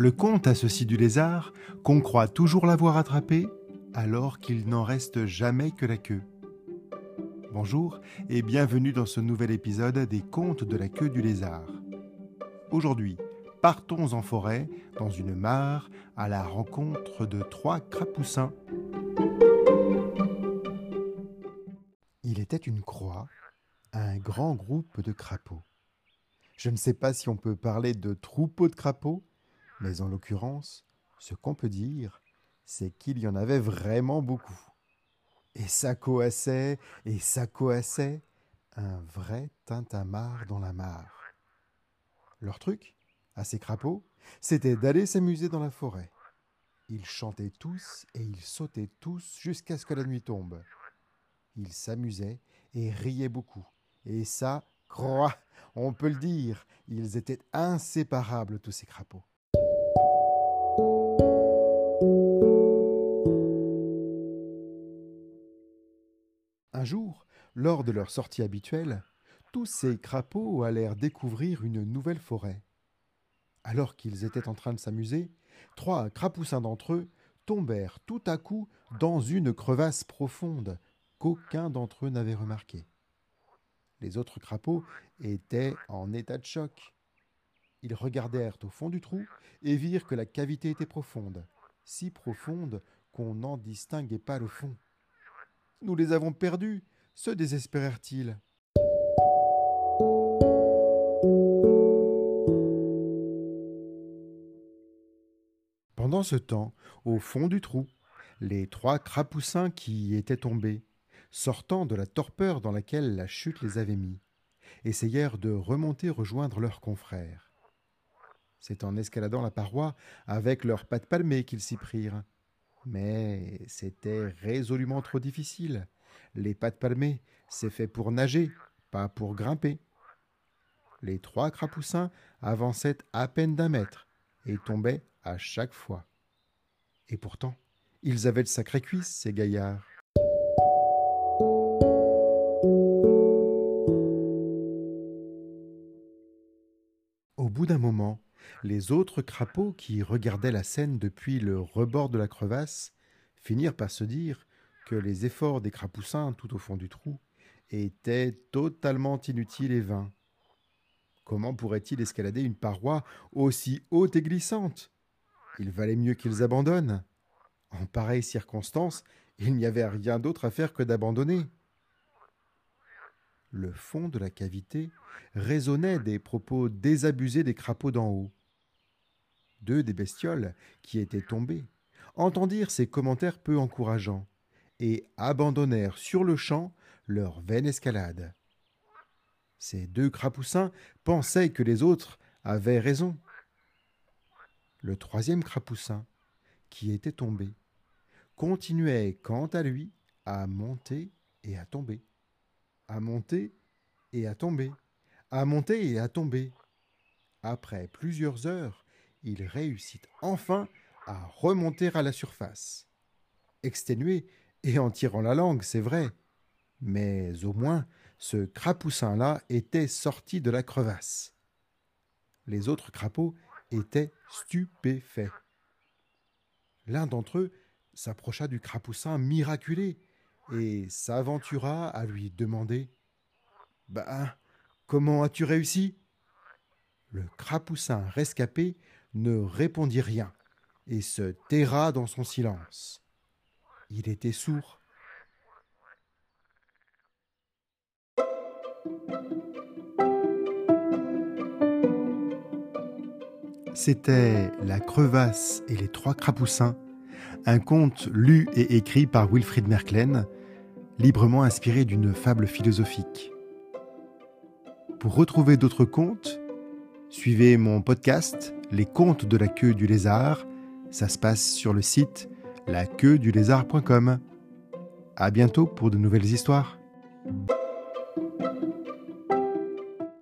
Le conte a ceci du lézard qu'on croit toujours l'avoir attrapé alors qu'il n'en reste jamais que la queue. Bonjour et bienvenue dans ce nouvel épisode des contes de la queue du lézard. Aujourd'hui, partons en forêt, dans une mare, à la rencontre de trois crapoussins. Il était une croix, un grand groupe de crapauds. Je ne sais pas si on peut parler de troupeau de crapauds, mais en l'occurrence, ce qu'on peut dire, c'est qu'il y en avait vraiment beaucoup. Et ça coassait, et ça coassait, un vrai tintamarre dans la mare. Leur truc, à ces crapauds, c'était d'aller s'amuser dans la forêt. Ils chantaient tous et ils sautaient tous jusqu'à ce que la nuit tombe. Ils s'amusaient et riaient beaucoup. Et ça, croix, on peut le dire, ils étaient inséparables, tous ces crapauds. Lors de leur sortie habituelle, tous ces crapauds allèrent découvrir une nouvelle forêt. Alors qu'ils étaient en train de s'amuser, trois crapoussins d'entre eux tombèrent tout à coup dans une crevasse profonde qu'aucun d'entre eux n'avait remarquée. Les autres crapauds étaient en état de choc. Ils regardèrent au fond du trou et virent que la cavité était profonde, si profonde qu'on n'en distinguait pas le fond. Nous les avons perdus, se désespérèrent-ils. Pendant ce temps, au fond du trou, les trois crapoussins qui y étaient tombés, sortant de la torpeur dans laquelle la chute les avait mis, essayèrent de remonter rejoindre leurs confrères. C'est en escaladant la paroi avec leurs pattes palmées qu'ils s'y prirent. Mais c'était résolument trop difficile. Les pattes palmées, c'est fait pour nager, pas pour grimper. Les trois crapoussins avançaient à peine d'un mètre et tombaient à chaque fois. Et pourtant, ils avaient de sacrées cuisses, ces gaillards. Au bout d'un moment, les autres crapauds qui regardaient la scène depuis le rebord de la crevasse finirent par se dire que les efforts des crapoussins tout au fond du trou étaient totalement inutiles et vains. Comment pourraient-ils escalader une paroi aussi haute et glissante? Il valait mieux qu'ils abandonnent. En pareille circonstance, il n'y avait rien d'autre à faire que d'abandonner. Le fond de la cavité résonnait des propos désabusés des crapauds d'en haut. Deux des bestioles, qui étaient tombées, entendirent ces commentaires peu encourageants et abandonnèrent sur le champ leur vaine escalade. Ces deux crapoussins pensaient que les autres avaient raison. Le troisième crapoussin, qui était tombé, continuait quant à lui à monter et à tomber, à monter et à tomber, à monter et à tomber. Après plusieurs heures, il réussit enfin à remonter à la surface. Exténué et en tirant la langue, c'est vrai, mais au moins ce crapoussin-là était sorti de la crevasse. Les autres crapauds étaient stupéfaits. L'un d'entre eux s'approcha du crapoussin miraculé et s'aventura à lui demander Bah, comment as-tu réussi? Le crapoussin rescapé ne répondit rien et se terra dans son silence. Il était sourd. C'était La crevasse et les trois crapoussins, un conte lu et écrit par Wilfried Merklen, librement inspiré d'une fable philosophique. Pour retrouver d'autres contes, suivez mon podcast Les contes de la queue du lézard. Ça se passe sur le site laqueuedulézard.com. À bientôt pour de nouvelles histoires.